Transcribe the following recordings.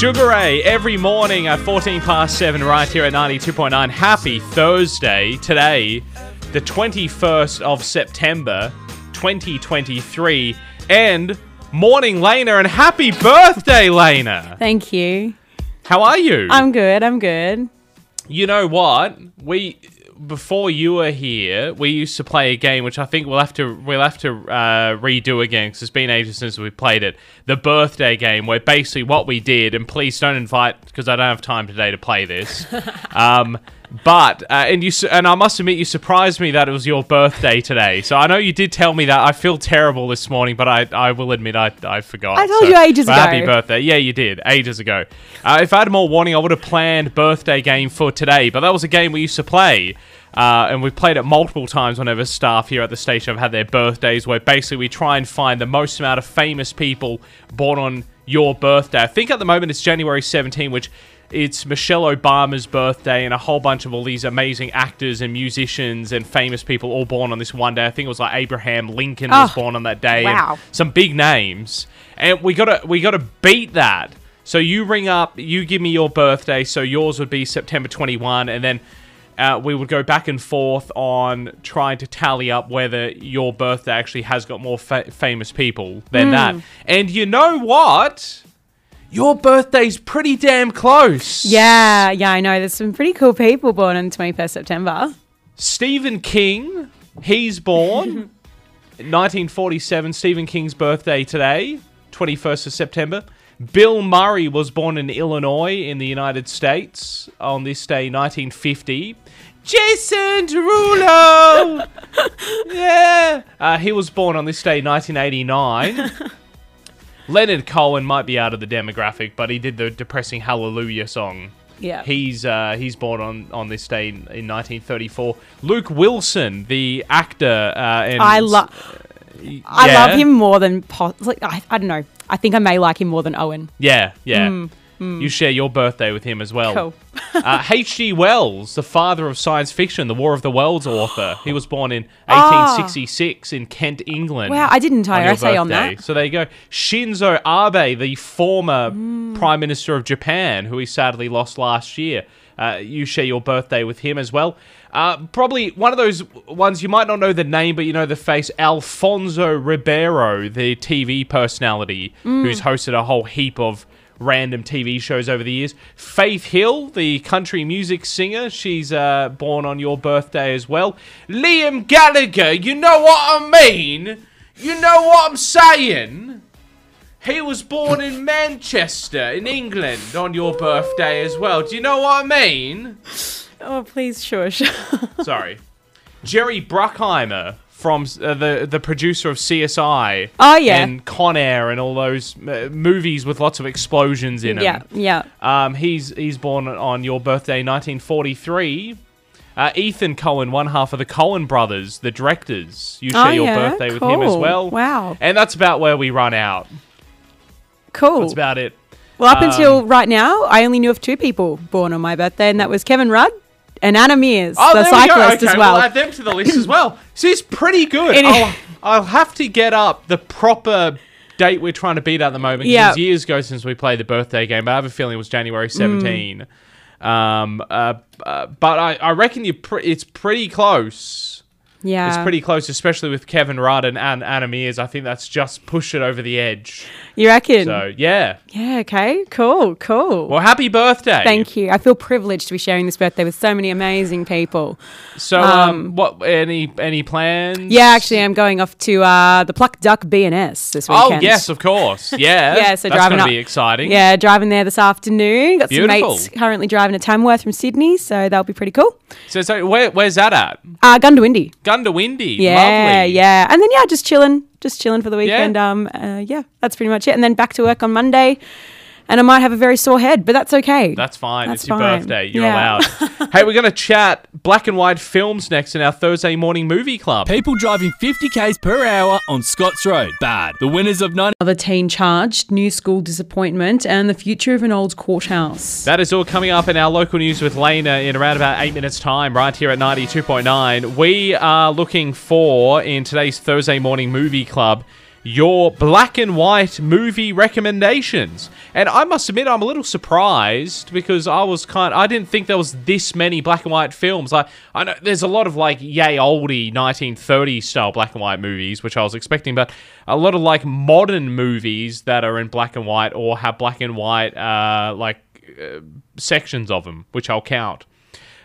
Sugar Ray every morning at 14 past 7 right here at 92.9. Happy Thursday. Today, the 21st of September, 2023. And morning, Lena, and happy birthday, Lena. Thank you. How are you? I'm good. I'm good. You know what? We before you were here, we used to play a game which I think we'll have to we'll have to uh, redo again because it's been ages since we played it. The birthday game, where basically what we did, and please don't invite because I don't have time today to play this. um, but uh, and you and I must admit you surprised me that it was your birthday today. So I know you did tell me that. I feel terrible this morning, but I I will admit I I forgot. I told So, you ages ago. Happy birthday! Yeah, you did ages ago. Uh, if I had more warning, I would have planned birthday game for today. But that was a game we used to play. Uh, and we've played it multiple times whenever staff here at the station have had their birthdays, where basically we try and find the most amount of famous people born on your birthday. I think at the moment it's January 17, which it's Michelle Obama's birthday, and a whole bunch of all these amazing actors and musicians and famous people all born on this one day. I think it was like Abraham Lincoln was Oh, born on that day. and wow. some big names, and we gotta we gotta beat that. So you ring up, you give me your birthday. So yours would be September 21, and then uh, we would go back and forth on trying to tally up whether your birthday actually has got more fa- famous people than Hmm. that. And you know what? Your birthday's pretty damn close. Yeah, yeah, I know. There's some pretty cool people born on 21st September. Stephen King, he's born 1947. Stephen King's birthday today, 21st of September. Bill Murray was born in Illinois in the United States on this day, 1950. Jason Derulo! yeah! Uh, he was born on this day, 1989. Leonard Cohen might be out of the demographic, but he did the depressing Hallelujah song. Yeah. He's uh, he's born on, on this day in, in 1934. Luke Wilson, the actor, uh, and I love I yeah. love him more than po- like I, I don't know. I think I may like him more than Owen. Yeah, yeah. You share your birthday with him as well. Cool. uh, H.G. Wells, the father of science fiction, the War of the Worlds author. He was born in Ah. 1866 in Kent, England. Wow, I did an entire your essay on that. So there you go. Shinzo Abe, the former Mm. Prime Minister of Japan, who he sadly lost last year. Uh, you share your birthday with him as well. Uh, probably one of those ones you might not know the name, but you know the face. Alfonso Ribeiro, the TV personality Mm. who's hosted a whole heap of random TV shows over the years. Faith Hill, the country music singer, she's uh, born on your birthday as well. Liam Gallagher, you know what I mean? You know what I'm saying? He was born in Manchester, in England, on your birthday as well. Do you know what I mean? Oh, please, shush. Sorry. Jerry Bruckheimer from uh, the the producer of CSI. Oh, yeah. And Con Air and all those uh, movies with lots of explosions in them. yeah, yeah. Um, he's he's born on your birthday, 1943. Uh, Ethan Coen, one half of the Coen brothers, the directors. You share Oh, your yeah, birthday with him as well. Wow. And that's about where we run out. Cool. That's about it. well, up um, until right now, I only knew of two people born on my birthday, and that was Kevin Rudd and Meares, the Oh, we cyclist Okay, as well. We'll add them to the list as well. She's pretty good. I'll, I'll have to get up the proper date we're trying to beat at the moment. Yeah. Years ago since we played the birthday game, but I have a feeling it was January Mm. 17. Um, uh, uh, but I, I reckon you pr- it's pretty close. Yeah. It's pretty close, especially with Kevin Rudd and Ann, Anna Meares. I think that's just push it over the edge. You reckon? So, yeah. yeah, okay. Cool, cool. Well, happy birthday. Thank you. I feel privileged to be sharing this birthday with so many amazing people. So, um, what, any, any plans? Yeah, actually, I'm going off to uh, the Pluck Duck BNS this weekend. Oh, yes, of course. Yeah. Yeah, so that's driving gonna up- be exciting. Yeah, driving there this afternoon. Got Beautiful. some mates currently driving to Tamworth from Sydney, so that'll be pretty cool. So, so where, where's that at? Uh, Goondiwindi. Goondiwindi. Yeah, Lovely. yeah. Yeah. And then, yeah, just chilling, just chilling for the weekend. Um, uh, yeah, that's pretty much it. And then back to work on Monday. And I might have a very sore head, but that's okay. That's fine. That's it's your birthday. You're Yeah. allowed. hey, we're going to chat black and white films next in our Thursday morning movie club. People driving 50 k's per hour on Scotts Road. Bad. The winners of 90. Another teen charged, new school disappointment, and the future of an old courthouse. That is all coming up in our local news with Lena in around about eight minutes' time, right here at 92.9. We are looking for, in today's Thursday morning movie club, your black and white movie recommendations. And I must admit, I'm a little surprised because I was kind. I didn't think there was this many black and white films. Like I know there's a lot of like yay oldie 1930s style black and white movies, which I was expecting, but a lot of like modern movies that are in black and white or have black and white uh, like uh, sections of them, which I'll count.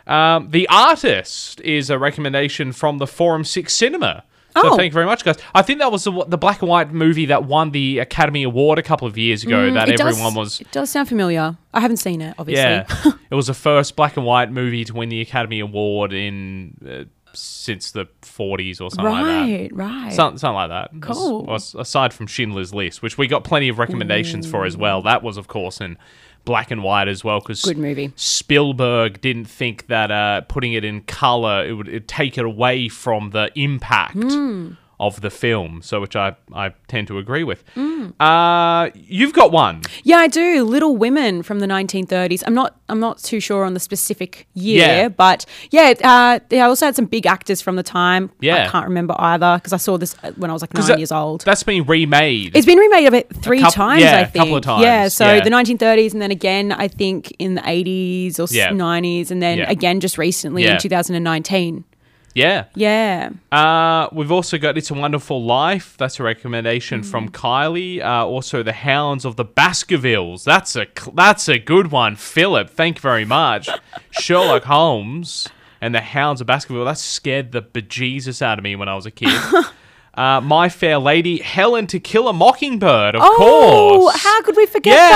Um, the artist is a recommendation from the Forum Six Cinema. So Oh. thank you very much, guys. I think that was the, the black and white movie that won the Academy Award a couple of years ago. that Mm, does- everyone was. It does sound familiar. I haven't seen it, obviously. Yeah, it was the first black and white movie to win the Academy Award in uh, since the 40s or something like that. right, right. Something, something like that. Cool. as- aside from Schindler's List, which we got plenty of recommendations for as well. That was, of course, in black and white as well. Because Good movie. Spielberg didn't think that uh, putting it in color it would take it away from the impact Hmm. Of the film. So, which I I tend to agree with. Hmm. Uh, you've got one. Yeah, I do. Little Women from the 1930s. I'm not. I'm not too sure on the specific year, Yeah. but yeah, uh, they also had some big actors from the time. Yeah. I can't remember either because I saw this uh, when I was like nine that- years old. That's been remade. It's been remade about three couple- times, yeah, I think. A couple of times, Yeah, so yeah. the 1930s, and then again, I think in the 80s or Yeah. 90s, and then again just recently in 2019. Yeah. Yeah. Uh, we've also got It's a Wonderful Life. That's a recommendation Mm. from Kylie. Uh, also, The Hounds of the Baskervilles. That's a cl- that's a good one, Philip. Thank you very much. Sherlock Holmes and The Hounds of Baskerville. That scared the bejesus out of me when I was a kid. uh, My Fair Lady, Helen to Kill a Mockingbird. Of Oh, course. how could we forget Yeah,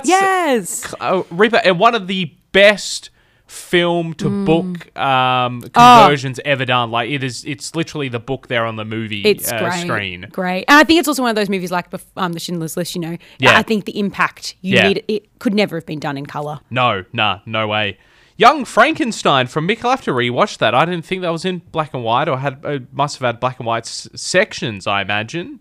that? Yes. uh, Reaper, and one of the best film to Mm. book um, Oh. conversions ever done. Like it is, it's literally the book there on the movie It's uh, great. screen. Great. And I think it's also one of those movies like um, The Schindler's List, you know. Yeah. I think the impact you Yeah. need, it could never have been done in colour. No, nah, no way. Young Frankenstein from Mick. I'll have to rewatch that. I didn't think that was in black and white, or had uh, must have had black and white s- sections. I imagine.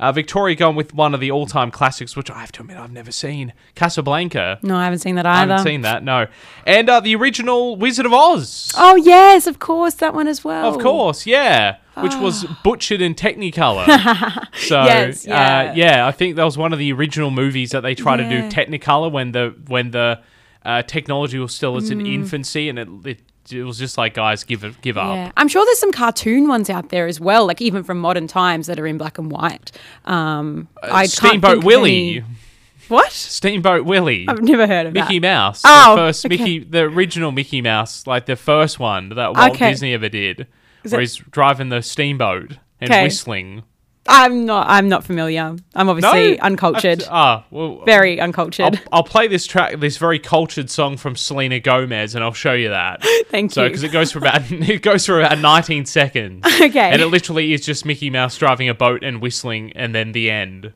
Uh, Victoria going with one of the all-time classics, which I have to admit I've never seen, Casablanca. No, I haven't seen that I either. haven't seen that. No, and uh, the original Wizard of Oz. Oh, yes, of course, that one as well. Of course, yeah. Which was butchered in Technicolor. so Ah. Yes, uh, yeah. yeah, I think that was one of the original movies that they tried to do Technicolor when the when the uh, technology was still in Mm. infancy, and it, it it was just like guys give it give up. Yeah. I'm sure there's some cartoon ones out there as well, like even from modern times that are in black and white. Um, I can't Steamboat Willie, any- What? Steamboat Willie, I've never heard of it. Mickey that. Mouse, Oh, the first okay. Mickey, the original Mickey Mouse, like the first one that Walt Okay. Disney ever did, Is where it- he's driving the steamboat and Okay. whistling. I'm not. I'm not familiar. I'm obviously No? uncultured. Ah, well, Very I'll, uncultured. I'll play this track, this very cultured song from Selena Gomez, and I'll show you that. Thank So, you. because it goes for about it goes for about 19 seconds, okay. and it literally is just Mickey Mouse driving a boat and whistling, and then the end.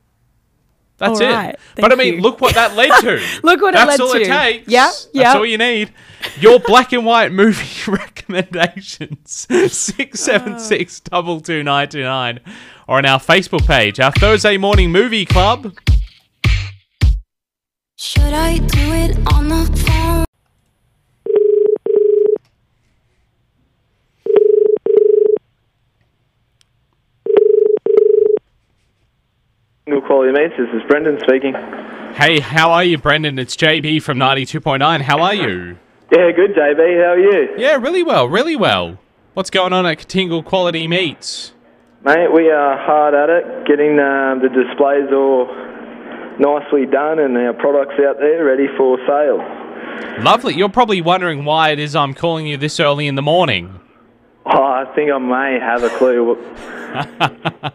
That's All it. right, But I mean, you. look what that led to. Look what it That's led all to. it takes. Yep, That's all you need. Your black and white movie recommendations six seven six double two nine two nine, or on our Facebook page, our Thursday morning movie club. Should I do it on the phone? Good quality mates. This is Brendan speaking. Hey, how are you, Brendan? It's JB from 92.9. How are you? Yeah, good, JB. How are you, Yeah, really well, really well. What's going on at Kootingal Quality Meats? Mate? We are hard at it, getting um, the displays all nicely done and our products out there ready for sale. Lovely. You're probably wondering why it is I'm calling you this early in the morning. Oh, I think I may have a clue.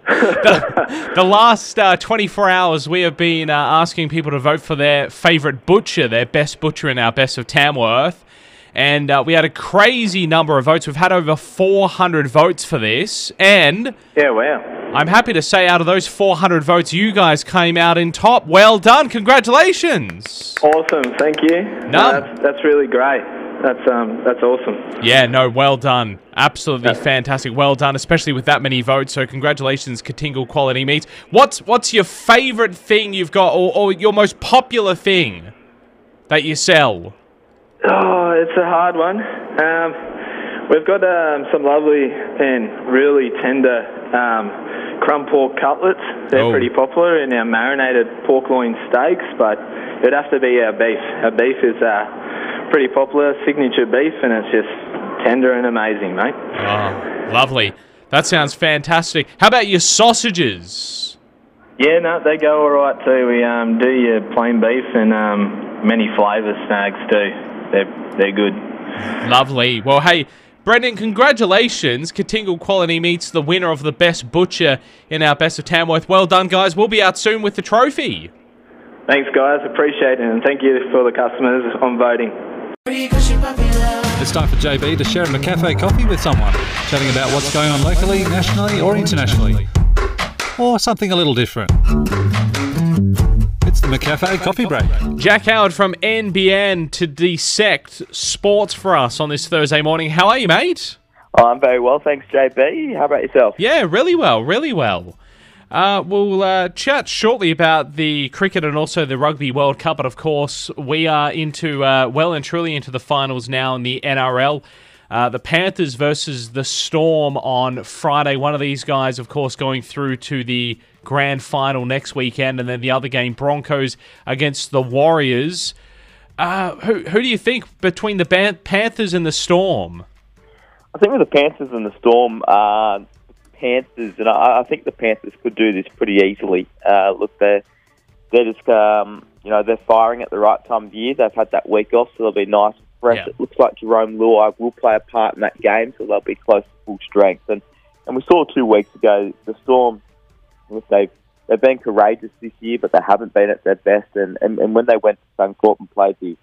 The last uh, 24 hours, we have been uh, asking people to vote for their favourite butcher, their best butcher in our best of Tamworth. And uh, we had a crazy number of votes. We've had over 400 votes for this. And Yeah, wow. I'm happy to say, out of those 400 votes, you guys came out in top. Well done. Congratulations. Awesome. Thank you. No. that's, that's really great. That's um, that's awesome. Yeah, no, well done. Absolutely fantastic. Well done, especially with that many votes. So congratulations, Kootingal Quality Meats. What's what's your favourite thing you've got, or, or your most popular thing that you sell? Oh, it's a hard one. Um, we've got um, some lovely and really tender um, crumb pork cutlets. They're Oh. pretty popular, in our marinated pork loin steaks. But it'd have to be our beef. Our beef is uh, pretty popular, signature beef, and it's just tender and amazing, mate. Oh, lovely. That sounds fantastic. How about your sausages? Yeah, no, they go all right too. We um, do your plain beef and um, many flavour snags too. They're they're good. Lovely. Well, hey, Brendan, congratulations. Kootingal Quality meets the winner of the best butcher in our Best of Tamworth. Well done, guys. We'll be out soon with the trophy. Thanks, guys. Appreciate it, and thank you for the customers on voting. It's time for JB to share a cafe coffee with someone, chatting about what's going on locally, nationally, or internationally. Or something a little different. It's the McCafe coffee break. Jack Howard from NBN to dissect sports for us on this Thursday morning. How are you, mate? I'm very well, thanks, JB. How about yourself? Yeah, really well, really well. Uh, we'll uh, chat shortly about the cricket and also the Rugby World Cup, but of course, we are into uh, well and truly into the finals now in the NRL. Uh, the Panthers versus the Storm on Friday. One of these guys, of course, going through to the grand final next weekend, and then the other game, Broncos against the Warriors. Uh, who who do you think between the Ban- Panthers and the Storm? I think with the Panthers and the Storm, uh, Panthers, and I, I think the Panthers could do this pretty easily. Uh, look, they're they're just um, you know they're firing at the right time of year. They've had that week off, so they'll be nice and fresh. Yeah. It looks like Jarome Luai will play a part in that game, so they'll be close to full strength. And and we saw two weeks ago the Storm. They've they've been courageous this year, but they haven't been at their best. And and, and when they went to Suncorp and played the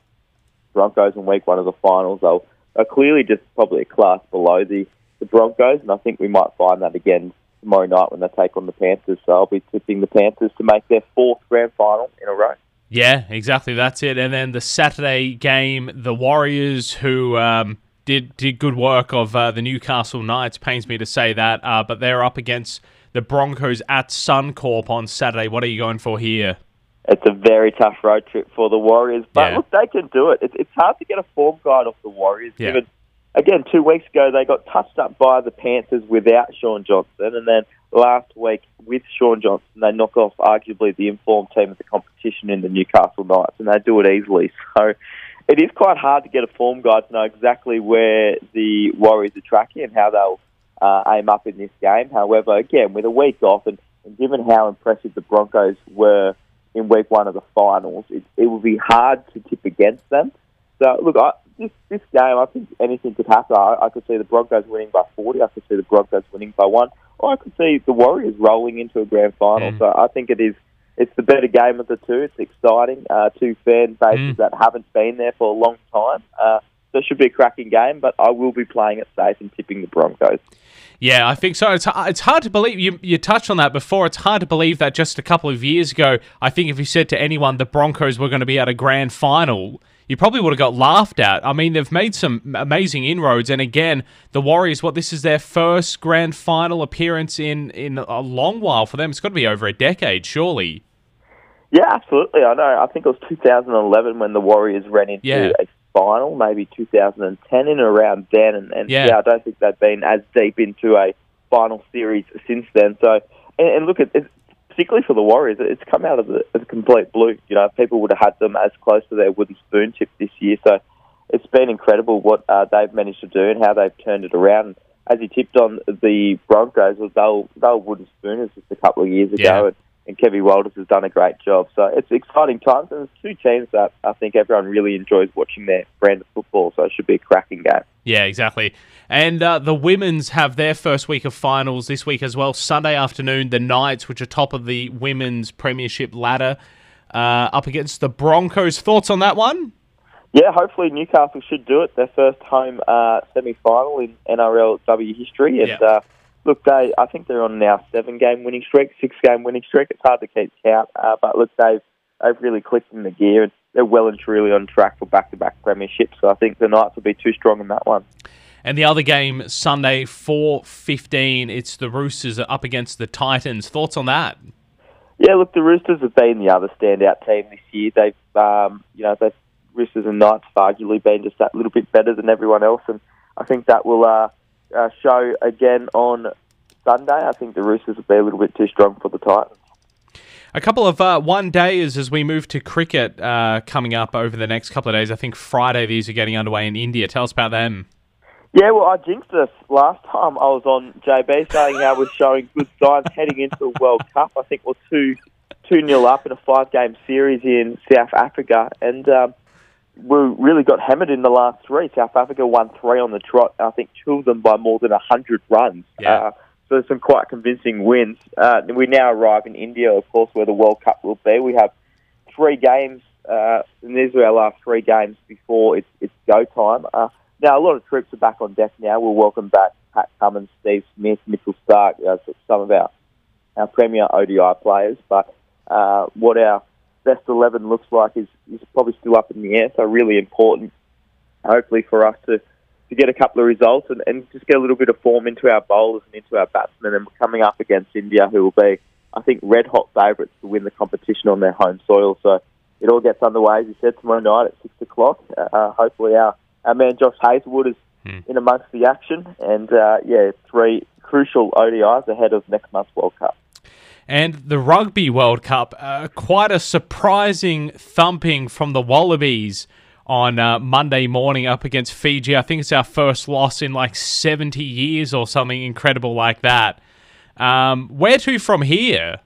Broncos in week one of the finals, they'll are clearly just probably a class below the, the Broncos, and I think we might find that again tomorrow night when they take on the Panthers. So I'll be tipping the Panthers to make their fourth grand final in a row. Yeah, exactly. That's it. And then the Saturday game, the Warriors, who um, did did good work of uh, the Newcastle Knights. Pains me to say that, uh, but they're up against the Broncos at Suncorp on Saturday. What are you going for here? It's a very tough road trip for the Warriors, but Yeah. look, they can do it. It's, it's hard to get a form guide off the Warriors. Yeah. Given, again, two weeks ago they got touched up by the Panthers without Shaun Johnson, and then last week with Shaun Johnson they knock off arguably the informed team of the competition in the Newcastle Knights, and they do it easily. So it is quite hard to get a form guide to know exactly where the Warriors are tracking and how they'll uh, aim up in this game. However, again, with a week off and, and given how impressive the Broncos were in week one of the finals, it, it would be hard to tip against them. So, look, I, this, this game, I think anything could happen. I, I could see the Broncos winning by 40. I could see the Broncos winning by one. Or I could see the Warriors rolling into a grand final. Mm. So I think it is it's the better game of the two. It's exciting. Uh, two fan bases Mm. that haven't been there for a long time. Uh, so it should be a cracking game, but I will be playing it safe and tipping the Broncos. Yeah, I think so. It's it's hard to believe you you touched on that before. It's hard to believe that just a couple of years ago, I think if you said to anyone the Broncos were going to be at a grand final, you probably would have got laughed at. I mean, they've made some amazing inroads, and again, the Warriors. What this is their first grand final appearance in in a long while for them. It's got to be over a decade, surely. Yeah, absolutely. I know. I think it was 2011 when the Warriors ran into Yeah. a final, maybe 2010 in and around then. And, and Yeah. yeah. I don't think they've been as deep into a final series since then. So, and, and look, it, it's, particularly for the Warriors, it's come out of the, of the complete blue. You know, people would have had them as close to their wooden spoon tip this year. So it's been incredible what uh, they've managed to do and how they've turned it around. As he tipped on the Broncos, they were, they were wooden spooners just a couple of years ago. Yeah. And, and Kevin Walters has done a great job. So it's exciting times, and there's two teams that I think everyone really enjoys watching their brand of football. So it should be a cracking game. Yeah, exactly. And uh, the women's have their first week of finals this week as well. Sunday afternoon, the Knights, which are top of the women's premiership ladder, uh, up against the Broncos. Thoughts on that one? Yeah, hopefully Newcastle should do it. Their first home uh, semi-final in NRLW history, and Yeah. Look, they I think they're on now seven-game winning streak, six-game winning streak. It's hard to keep count, uh, but look, they've they've really clicked in the gear, and they're well and truly on track for back-to-back premierships. So I think the Knights will be too strong in that one. And the other game Sunday, four fifteen. It's the Roosters up against the Titans. Thoughts on that? Yeah, look, the Roosters have been the other standout team this year. They've, um, you know, the Roosters and Knights have arguably been just that little bit better than everyone else, and I think that will uh, uh, show again on Sunday, I think the Roosters will be a little bit too strong for the Titans. A couple of uh, one days as we move to cricket uh, coming up over the next couple of days. I think Friday these are getting underway in India. Tell us about them. Yeah, well, I jinxed us last time I was on JB saying how we're showing good signs heading into the World Cup. I think we're two two nil up in a five game series in South Africa, and um, we really got hammered in the last three. South Africa won three on the trot. I think two of them by more than hundred runs. Yeah. Uh, so some quite convincing wins. Uh, we now arrive in India, of course, where the World Cup will be. We have three games, uh, and these are our last three games before it's, it's go time. Uh, now, a lot of troops are back on deck now. We'll welcome back Pat Cummins, Steve Smith, Mitchell Starc, uh, some of our, our premier ODI players. But uh, what our best 11 looks like is, is probably still up in the air, so really important, hopefully, for us to, to get a couple of results and, and just get a little bit of form into our bowlers and into our batsmen. And we're coming up against India, who will be, I think, red hot favourites to win the competition on their home soil. So it all gets underway, as you said, tomorrow night at 6 o'clock. Uh, hopefully, our our man Josh Hazlewood is in amongst the action, and uh, yeah, three crucial ODIs ahead of next month's World Cup. And the Rugby World Cup, uh, quite a surprising thumping from the Wallabies on uh, Monday morning up against Fiji. I think it's our first loss in like 70 years or something incredible like that. Um, where to from here?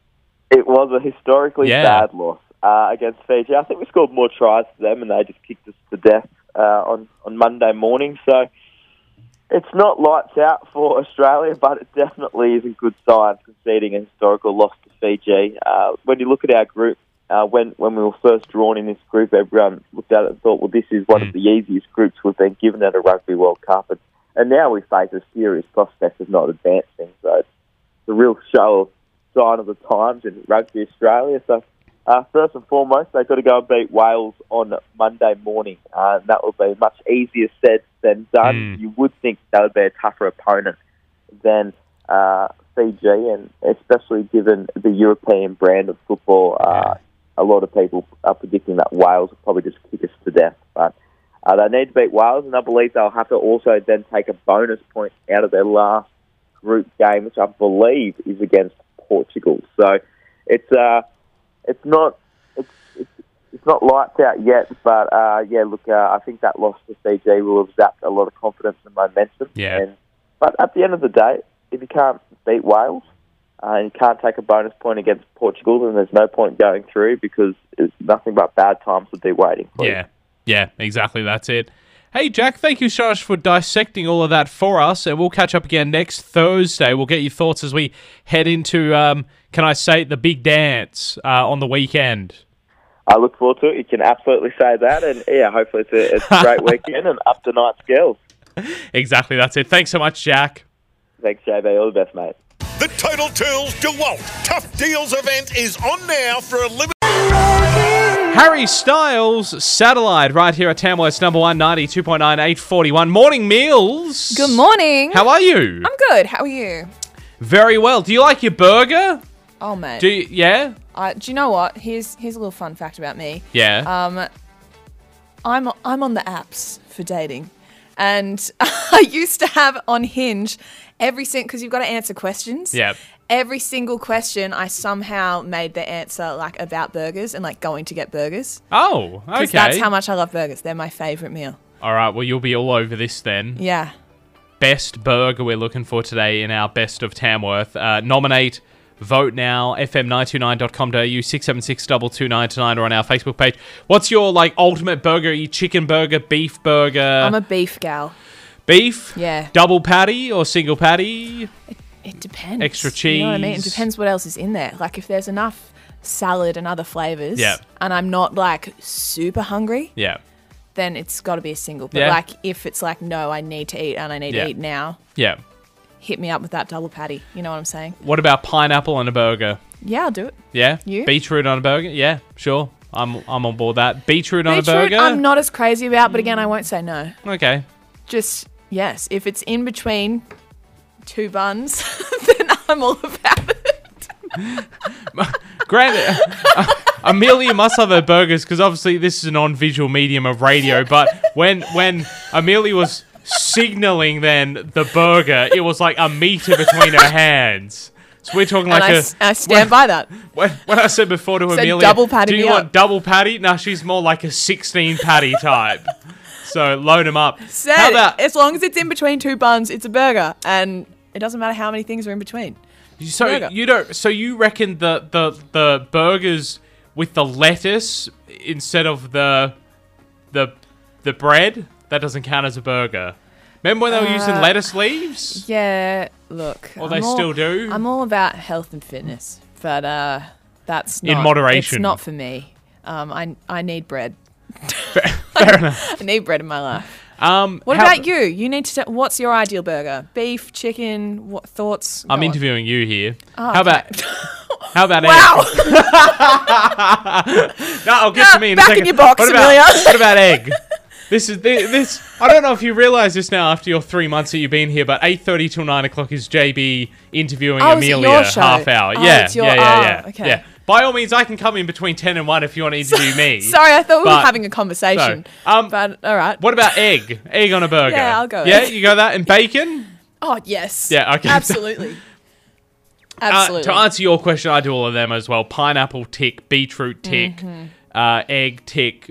It was a historically Yeah. bad loss uh, against Fiji. I think we scored more tries to them, and they just kicked us to death uh, on on Monday morning. So it's not lights out for Australia, but it definitely is a good sign conceding a historical loss to Fiji. Uh, when you look at our group, uh, when when we were first drawn in this group, everyone looked at it and thought, well, this is one of the easiest groups we've been given at a Rugby World Cup, and, and now we face a serious prospect of not advancing. So it's a real show of sign of the times in Rugby Australia. So uh, first and foremost, they've got to go and beat Wales on Monday morning. Uh, and that will be much easier said than done. Mm. You would think that would be a tougher opponent than uh, Fiji, and especially given the European brand of football, uh, a lot of people are predicting that Wales will probably just kick us to death. But uh, they need to beat Wales, and I believe they'll have to also then take a bonus point out of their last group game, which I believe is against Portugal. So it's uh, it's not it's, it's it's not lights out yet, but uh, yeah, look, uh, I think that loss to Fiji will have zapped a lot of confidence and momentum. Yeah. And, but at the end of the day, if you can't beat Wales uh, and you can't take a bonus point against Portugal, then there's no point going through because it's nothing but bad times would be waiting. Yeah, yeah, exactly. That's it. Hey, Jack, thank you so much for dissecting all of that for us, and we'll catch up again next Thursday. We'll get your thoughts as we head into, um, can I say, the big dance uh, on the weekend. I look forward to it. You can absolutely say that, and yeah, hopefully it's a, it's a great weekend and up to night girls. Exactly, that's it. Thanks so much, Jack. Thanks, JB. All the best, mate. The Total Tools DeWalt Tough Deals event is on now for a limited. Harry Styles, Satellite, right here at Tamworth's number one, 92.9, 841. Morning meals. Good morning. How are you? I'm good. How are you? Very well. Do you like your burger? Oh mate. Do you, yeah? Uh, do you know what? Here's here's a little fun fact about me. Yeah. Um, I'm I'm on the apps for dating, and I used to have on Hinge every single because you've got to answer questions. Yep. Every single question, I somehow made the answer like about burgers and like going to get burgers. oh, okay. That's how much I love burgers. They're my favorite meal. All right, well, you'll be all over this then. Yeah. Best burger we're looking for today in our Best of Tamworth. Uh, nominate, vote now, fm929.com.au, 676 229 or on our Facebook page. What's your, like, ultimate burger? You chicken burger, beef burger? I'm a beef gal. beef? Yeah. Double patty or single patty? It depends. Extra cheese. You know what I mean? It depends what else is in there. Like if there's enough salad and other flavors, Yeah. and I'm not like super hungry, Yeah. then it's got to be a single. But Yeah. like if it's like no, I need to eat and I need Yeah. to eat now, Yeah. Hit me up with that double patty. You know what I'm saying? What about pineapple on a burger? Yeah, I'll do it. Yeah? You? Beetroot on a burger? Yeah, sure. I'm, I'm on board that. Beetroot on a Beetroot, burger? I'm not as crazy about, but again, I won't say no. Okay. Just yes, if it's in between two buns, then I'm all about it. Granted, Amelia must have her burgers because obviously this is a non-visual medium of radio. But when when Amelia was signaling then the burger. It was like a meter between her hands. So we're talking like I, a. s- I stand by that. When, when I said before to Said Amelia, double patty do you want up." double patty? No, she's more like a 16 patty type. so load them up. Said, How about as long as it's in between two buns, it's a burger, and it doesn't matter how many things are in between. so burger. you don't? So you reckon the the the burgers with the lettuce instead of the the the bread that doesn't count as a burger? Remember when they were using Uh, lettuce leaves? Yeah, look. Or I'm they all- still do? I'm all about health and fitness, but uh, that's In not, moderation. It's not for me. Um, I I need bread. Fair enough. I need bread in my life. Um, What about you? You need to. T- what's your ideal burger? Beef, chicken? What thoughts? I'm Go on. interviewing you here. Oh, how okay. about how about Wow. egg? no, I'll get No, to me in back a in your box, what about, Amelia. what about egg? This is thi- this. I don't know if you realise this now after your three months that you've been here, but eight thirty till nine o'clock is JB interviewing Oh, Amelia half hour. Oh, yeah, it's your- yeah, yeah, yeah, oh, okay. yeah. By all means, I can come in between ten and one if you want to interview me. Sorry, I thought we were having a conversation. Um, but all right. What about egg? Egg on a burger? Yeah, I'll go Yeah, egg. you go that and bacon. Oh yes. Yeah, okay. Absolutely. Absolutely. Uh, to answer your question, I do all of them as well. Pineapple tick, beetroot tick, Mm-hmm. uh, egg tick,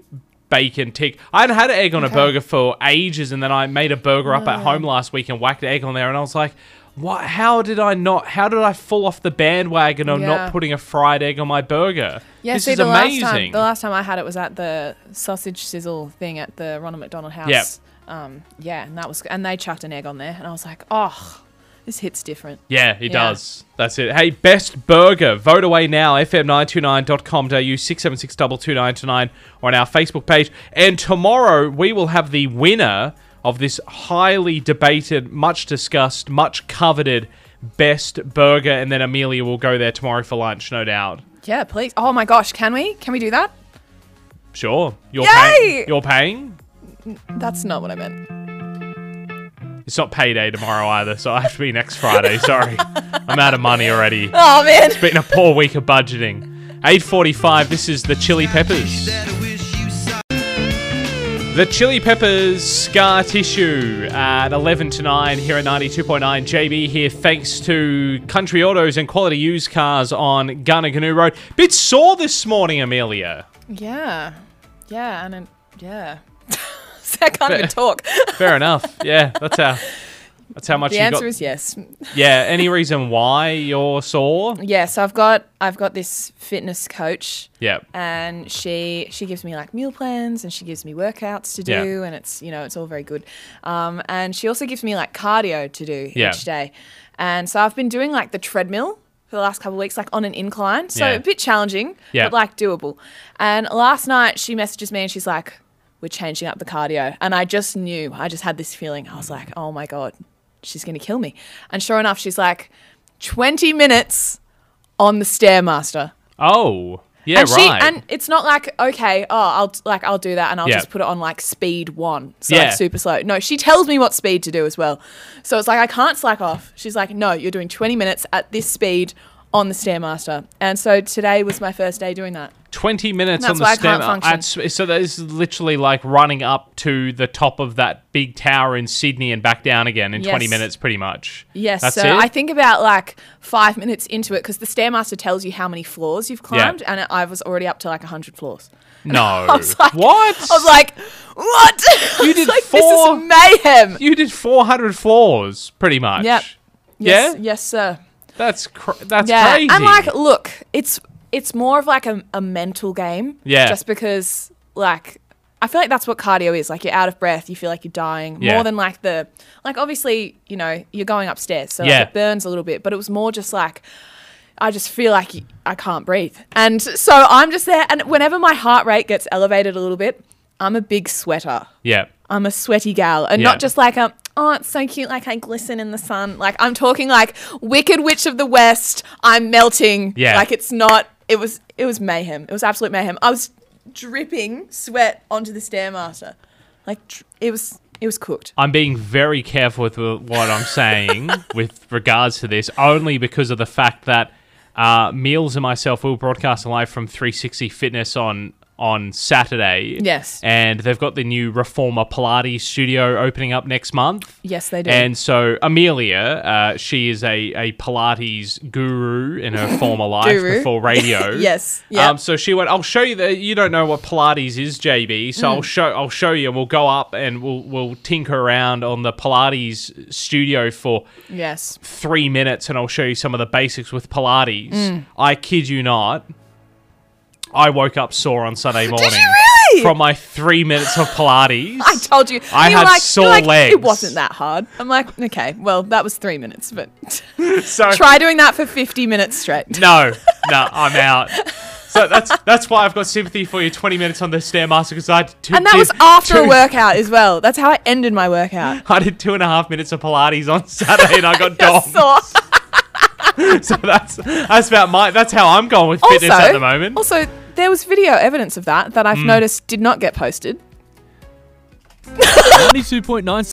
bacon tick. I hadn't had an egg on a burger for ages, and then I made a burger up at home last week and whacked an egg on there, and I was like, "What? How did I not? How did I fall off the bandwagon of Yeah. not putting a fried egg on my burger? Yeah, this see, is the amazing." last time the last time I had it was at the sausage sizzle thing at the Ronald McDonald House. Yep. Um, yeah, and that was and they chucked an egg on there, and I was like, oh, this hits different. Yeah, it Yeah. does. That's it. Hey, best burger. Vote away now. fm929.com.au 676 22929 or on our Facebook page. And tomorrow we will have the winner of this highly debated, much discussed, much coveted best burger. And then Amelia will go there tomorrow for lunch, no doubt. Yeah, please. Oh my gosh, can we? Can we do that? Sure. You're Yay! paying. You're paying. That's not what I meant. It's not payday tomorrow either, so I have to be next Friday. Sorry. I'm out of money already. Oh man. It's been a poor week of budgeting. 8.45, this is the Chili Peppers. The Chili Peppers Scar Tissue at 11 to 9 here at 92.9. JB here, thanks to Country Autos and Quality Used Cars on Goonoo Goonoo Road. Bit sore this morning, Amelia. Yeah. Yeah, and then, yeah. I can't even talk. Fair enough. Yeah, that's how. That's how much the answer got. is yes. yeah. Any reason why you're sore? Yeah, so I've got I've got this fitness coach Yeah. and she she gives me like meal plans and she gives me workouts to Yeah. do and it's you know it's all very good um, and she also gives me like cardio to do Yeah. each day and so i've been doing like the treadmill for the last couple of weeks like on an incline so Yeah. a bit challenging Yeah. but like doable and last night she messages me and she's like we're changing up the cardio and i just knew i just had this feeling i was like oh my god she's gonna kill me and sure enough she's like 20 minutes on the stairmaster Oh. Yeah, and right. She, and it's not like okay, oh, I'll like I'll do that, and I'll Yeah. just put it on like speed one, so Yeah. like super slow. No, she tells me what speed to do as well. So it's like I can't slack off. She's like, no, you're doing 20 minutes at this speed on the stairmaster, and so today was my first day doing that. 20 minutes on the why I stem. can't function. That's- so that is literally like running up to the top of that big tower in Sydney and back down again in 20 Yes. minutes, pretty much. Yes, That's so it? I think about like five minutes into it because the stairmaster tells you how many floors you've climbed, and I was already up to like 100 floors. no. Was like, what? I was like, what? You did like, four- This is mayhem. you did 400 floors, pretty much. Yep. Yeah? Yes, yes, sir. That's cr- that's yeah, crazy. and like, look, it's it's more of like a, a mental game. Yeah. Just because, like, I feel like that's what cardio is. Like, you're out of breath, you feel like you're dying Yeah. more than like the, like, obviously, you know, you're going upstairs, so like, Yeah. it burns a little bit, but it was more just like. I just feel like I can't breathe. And so I'm just there. And whenever my heart rate gets elevated a little bit, I'm a big sweater. yeah. I'm a sweaty gal, and Yeah. not just like a oh, it's so cute, like I glisten in the sun. Like I'm talking like Wicked Witch of the West. I'm melting. Yeah. like it's not. It was it was mayhem. It was absolute mayhem. I was dripping sweat onto the stairmaster. Like it was it was cooked. I'm being very careful with what I'm saying with regards to this, only because of the fact that uh, Meals and myself will broadcast live from 360 Fitness on on Saturday. Yes. And they've got the new Reformer Pilates studio opening up next month. Yes, they do. And so Amelia, uh, she is a, a Pilates guru in her former life before radio. Yes, yep. Um, so she went. I'll show you that you don't know what Pilates is, JB. So Mm. I'll show. I'll show you. We'll go up and we'll we'll tinker around on the Pilates studio for yes. three minutes, and I'll show you some of the basics with Pilates. Mm. I kid you not. I woke up sore on Sunday morning really? from my three minutes of Pilates. I told you. I had like, sore like, legs. It wasn't that hard. I'm like, okay, well, that was three minutes, but So try doing that for 50 minutes straight. No, no, I'm out. So that's that's why I've got sympathy for you. Twenty minutes on the stairmaster because I did two, And that was did after a workout as well. That's how I ended my workout. I did two and a half minutes of Pilates on Saturday and I got domed. So, so that's that's about my that's how I'm going with fitness also, at the moment. also, there was video evidence of that that I've Mm. noticed did not get posted. 92.9